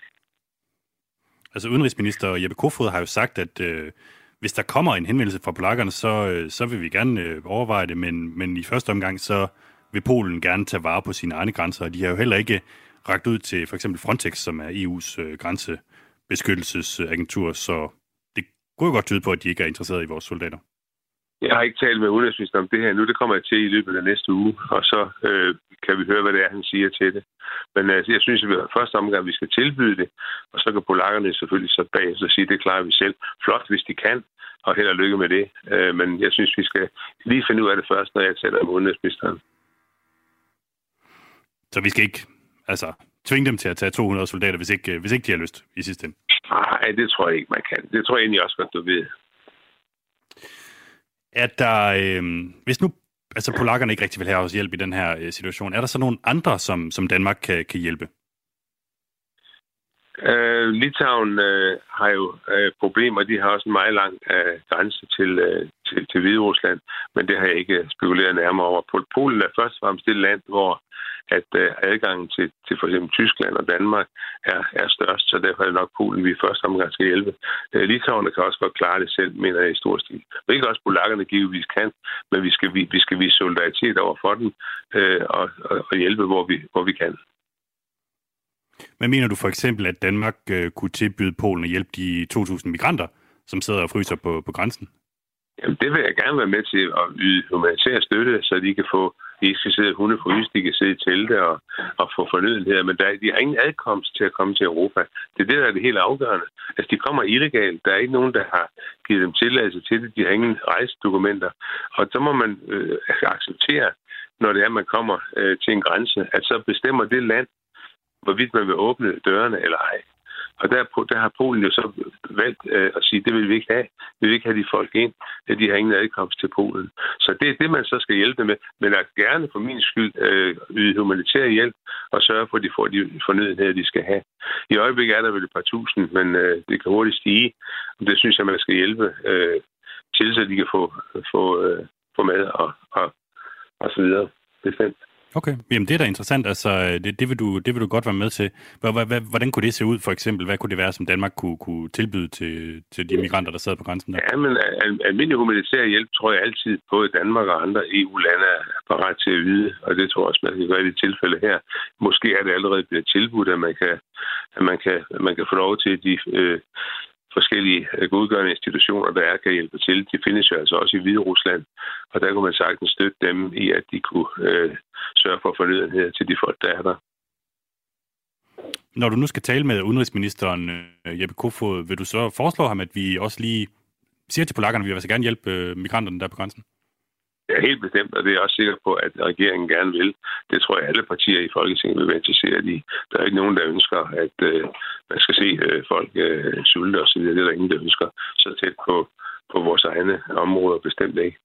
Altså udenrigsminister Jeppe Kofod har jo sagt, at øh, hvis der kommer en henvendelse fra polakkerne, så, øh, så vil vi gerne øh, overveje det, men, men i første omgang, så vil Polen gerne tage vare på sine egne grænser, og de har jo heller ikke ragt ud til for eksempel Frontex, som er EU's øh, grænsebeskyttelsesagentur, så det kunne jo godt tyde på, at de ikke er interesseret i vores soldater. Jeg har ikke talt med udenrigsministeren om det her nu. Det kommer jeg til i løbet af næste uge, og så øh, kan vi høre, hvad det er, han siger til det. Men altså, jeg synes, at vi første omgang, vi skal tilbyde det, og så kan polakkerne selvfølgelig så bag så sige, det klarer vi selv. Flot, hvis de kan, og held og lykke med det. Øh, men jeg synes, vi skal lige finde ud af det først, når jeg taler med udenrigsministeren. Så vi skal ikke altså, tvinge dem til at tage 200 soldater, hvis ikke, hvis ikke de har lyst i sidste ende? Nej, det tror jeg ikke, man kan. Det tror jeg egentlig også godt, du ved. Er der, øh, hvis nu altså polakkerne ikke rigtig vil have os hjælp i den her øh, situation, er der så nogle andre, som, som Danmark kan, kan hjælpe? Øh, Litauen øh, har jo øh, problemer. De har også en meget lang øh, grænse til, øh, til, til Hvide Rusland, men det har jeg ikke spekuleret nærmere over. Polen er først og fremmest det land, hvor at uh, adgangen til, til for eksempel Tyskland og Danmark er, er størst, så derfor er det nok Polen, vi først omgang skal hjælpe. Uh, Litauen kan også godt klare det selv, mener jeg i stor stil. Ikke også polakkerne givetvis kan, men vi skal, vi, vi skal vise solidaritet over for dem uh, og, og, og hjælpe, hvor vi, hvor vi kan. Men mener du for eksempel, at Danmark uh, kunne tilbyde Polen at hjælpe de 2.000 migranter, som sidder og fryser på, på grænsen? Jamen, det vil jeg gerne være med til at yde humanitær støtte, så de kan få, de skal sidde hundefryse, de kan sidde i telte og, og få fornødenheder, men der, de har ingen adkomst til at komme til Europa. Det er det, der er det helt afgørende. Altså, de kommer illegalt. Der er ikke nogen, der har givet dem tilladelse til det. De har ingen rejsedokumenter. Og så må man øh, acceptere, når det er, man kommer øh, til en grænse, at så bestemmer det land, hvorvidt man vil åbne dørene eller ej. Og der, der har Polen jo så valgt øh, at sige, det vil vi ikke have. Vi vil ikke have de folk ind. Øh, de har ingen adkomst til Polen. Så det er det, man så skal hjælpe med. Men at gerne for min skyld øh, yde humanitær hjælp og sørge for, at de får de fornødenheder, de skal have. I øjeblikket er der vel et par tusind, men øh, det kan hurtigt stige. Og det synes jeg, man skal hjælpe øh, til, så de kan få, få, øh, få mad og, og, og så videre. Bestemt. Okay, jamen det er da interessant. Altså, det, det, vil du, det vil du godt være med til. Hvordan kunne det se ud, for eksempel? Hvad kunne det være, som Danmark kunne, kunne tilbyde til, til de migranter, der sad på grænsen der? Ja, men almindelig humanitær hjælp tror jeg altid, både Danmark og andre EU-lande er parat til at vide, og det tror jeg også, man kan gøre i det tilfælde her. Måske er det allerede blevet tilbudt, at man kan, at man kan, at man kan få lov til de øh, forskellige øh, godgørende institutioner, der er, kan hjælpe til. De findes jo altså også i Hvide Rusland, og der kunne man sagtens støtte dem i, at de kunne øh, sørge for fornødenhed til de folk, der er der. Når du nu skal tale med udenrigsministeren øh, Jeppe Kofod, vil du så foreslå ham, at vi også lige siger til polakkerne, at vi vil så gerne hjælpe øh, migranterne der på grænsen? Ja, helt bestemt, og det er jeg også sikker på, at regeringen gerne vil. Det tror jeg, alle partier i Folketinget vil være interesseret i. Der er ikke nogen, der ønsker, at øh, man skal se øh, folk øh, sulte osv. Det er der ingen, der ønsker så tæt på, på vores egne områder, bestemt ikke.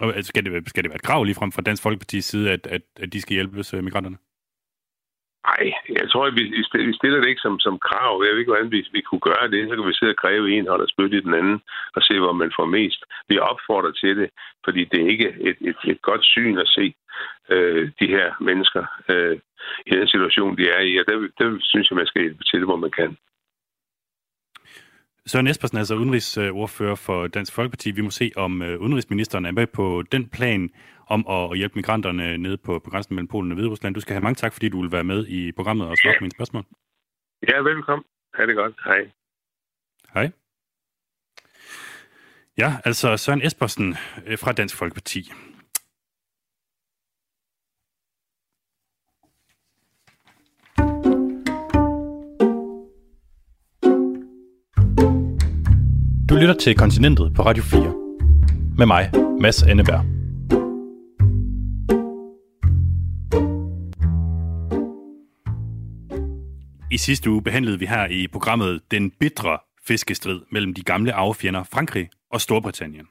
Og altså, skal det, skal det være et krav lige frem fra Dansk Folkeparti's side, at, at, at de skal hjælpe øh, migranterne? Nej, jeg tror, at vi, stiller det ikke som, som krav. Jeg ved ikke, hvordan vi, vi kunne gøre det. Så kan vi sidde og kræve en hånd og spytte i den anden og se, hvor man får mest. Vi opfordrer til det, fordi det er ikke et, et, et godt syn at se øh, de her mennesker øh, i den situation, de er i. Og der, der synes jeg, man skal hjælpe til, hvor man kan. Søren Espersen er altså udenrigsordfører for Dansk Folkeparti. Vi må se, om øh, udenrigsministeren er med på den plan om at hjælpe migranterne nede på, på grænsen mellem Polen og Hviderusland. Du skal have mange tak, fordi du vil være med i programmet og svare på mine spørgsmål. Ja, velkommen. Ha' det godt. Hej. Hej. Ja, altså Søren Espersen øh, fra Dansk Folkeparti. Du lytter til Kontinentet på Radio 4. Med mig, Mads Anneberg. I sidste uge behandlede vi her i programmet den bitre fiskestrid mellem de gamle affjender Frankrig og Storbritannien.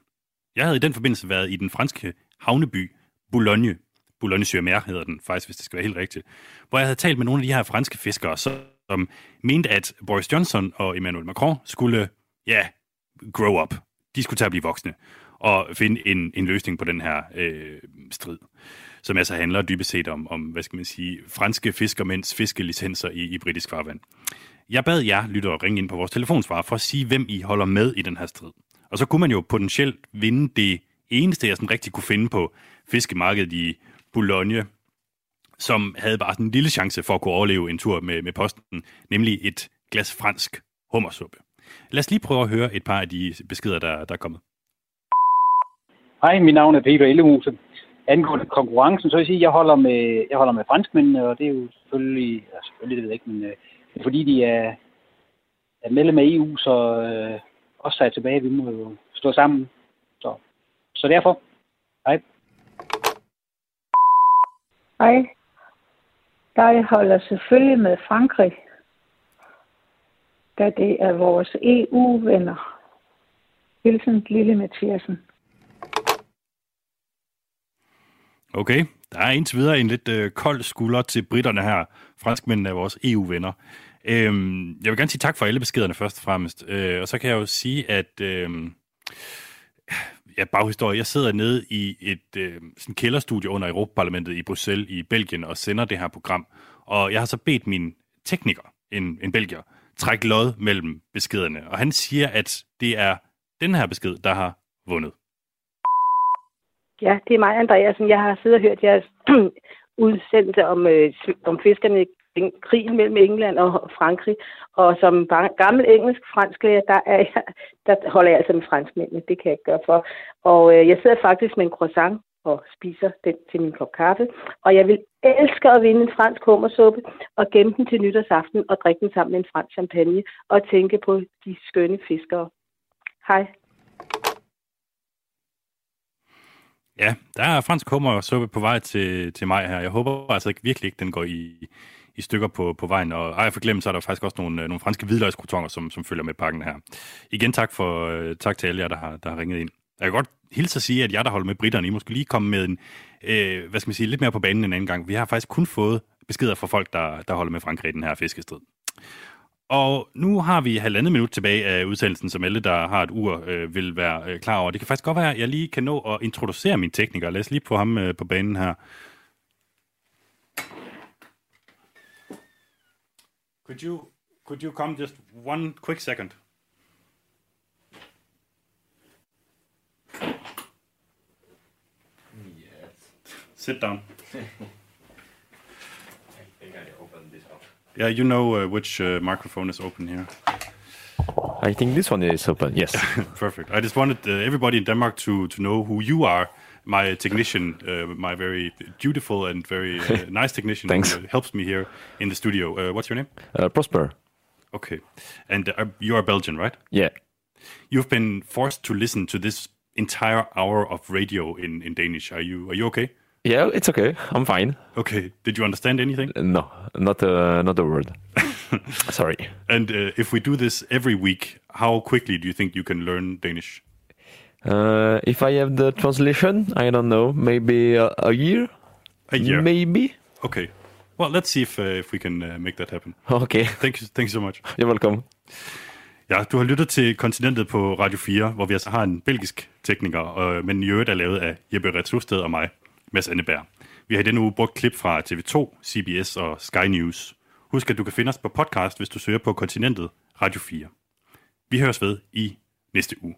Jeg havde i den forbindelse været i den franske havneby Boulogne. Boulogne sur Mer hedder den faktisk, hvis det skal være helt rigtigt. Hvor jeg havde talt med nogle af de her franske fiskere, som mente, at Boris Johnson og Emmanuel Macron skulle, ja, grow up. De skulle tage at blive voksne og finde en, en løsning på den her øh, strid, som altså handler dybest set om, om hvad skal man sige, franske fiskermænds fiskelicenser i, i britisk farvand. Jeg bad jer lytte og ringe ind på vores telefonsvar for at sige, hvem I holder med i den her strid. Og så kunne man jo potentielt vinde det eneste, jeg sådan rigtig kunne finde på fiskemarkedet i Boulogne, som havde bare sådan en lille chance for at kunne overleve en tur med, med posten, nemlig et glas fransk hummersuppe. Lad os lige prøve at høre et par af de beskeder, der, der er kommet. Hej, mit navn er Peter Ellemose. Angående konkurrencen, så vil jeg sige, at jeg holder med, jeg holder med franskmændene, og det er jo selvfølgelig, ja, selvfølgelig det ved jeg ikke, men øh, det er fordi, de er, er medlem af EU, så øh, også er tilbage, vi må jo stå sammen. Så, så derfor, hej. Hej. Jeg holder selvfølgelig med Frankrig, da det er vores EU-venner. Hilsen Lille Mathiasen. Okay, der er indtil videre en lidt øh, kold skulder til britterne her. Franskmændene er vores EU-venner. Øhm, jeg vil gerne sige tak for alle beskederne først og fremmest. Øh, og så kan jeg jo sige, at... Øh, ja, baghistorie. Jeg sidder nede i et øh, sådan kælderstudie under Europaparlamentet i Bruxelles i Belgien og sender det her program. Og jeg har så bedt min tekniker, en, en belgier, trække lod mellem beskederne. Og han siger, at det er den her besked, der har vundet. Ja, det er mig, Andreasen. Jeg har siddet og hørt jeres udsendelse om, øh, om fiskerne krigen mellem England og Frankrig. Og som gammel engelsk fransklærer, der, er jeg, der holder jeg altså med franskmændene. Det kan jeg ikke gøre for. Og øh, jeg sidder faktisk med en croissant og spiser den til min kop kaffe. Og jeg vil elske at vinde en fransk hummersuppe og gemme den til nytårsaften og drikke den sammen med en fransk champagne og tænke på de skønne fiskere. Hej. Ja, der er fransk hummersuppe på vej til, til mig her. Jeg håber altså ikke, virkelig ikke, den går i, i stykker på, på vejen. Og ej, for glemt, så er der faktisk også nogle, øh, nogle franske hvidløgskrotonger, som, som følger med pakken her. Igen tak, for, øh, tak til alle jer, der har, der har ringet ind. Jeg kan godt hilse at sige, at jeg, der holder med britterne, I måske lige komme med en, øh, hvad skal man sige, lidt mere på banen en anden gang. Vi har faktisk kun fået beskeder fra folk, der, der holder med Frankrig den her fiskestrid. Og nu har vi halvandet minut tilbage af udsendelsen, som alle, der har et ur, øh, vil være øh, klar over. Det kan faktisk godt være, at jeg lige kan nå at introducere min tekniker. Lad os lige få ham øh, på banen her. Could you, could you come just one quick second? Sit down. Yeah, you know uh, which uh, microphone is open here. I think this one is open. Yes. Perfect. I just wanted uh, everybody in Denmark to to know who you are. My technician, uh, my very dutiful and very uh, nice technician, Thanks. who uh, helps me here in the studio. Uh, what's your name? Uh, Prosper. Okay, and uh, you are Belgian, right? Yeah. You've been forced to listen to this entire hour of radio in, in Danish. Are you are you okay? Yeah, it's okay. I'm fine. Okay. Did you understand anything? No, not a, not a word. Sorry. And uh, if we do this every week, how quickly do you think you can learn Danish? Uh, if I have the translation, I don't know, maybe a, a year. A year. Maybe. Okay. Well, let's see if uh, if we can uh, make that happen. Okay. Thank you, thank you so much. You're welcome. Ja, du har lyttet til Kontinentet på Radio 4, hvor vi altså har en belgisk tekniker, øh, men i øvrigt er lavet af Jeppe Retsusted og mig, Mads Anneberg. Vi har i denne uge brugt klip fra TV2, CBS og Sky News. Husk, at du kan finde os på podcast, hvis du søger på Kontinentet Radio 4. Vi høres ved i næste uge.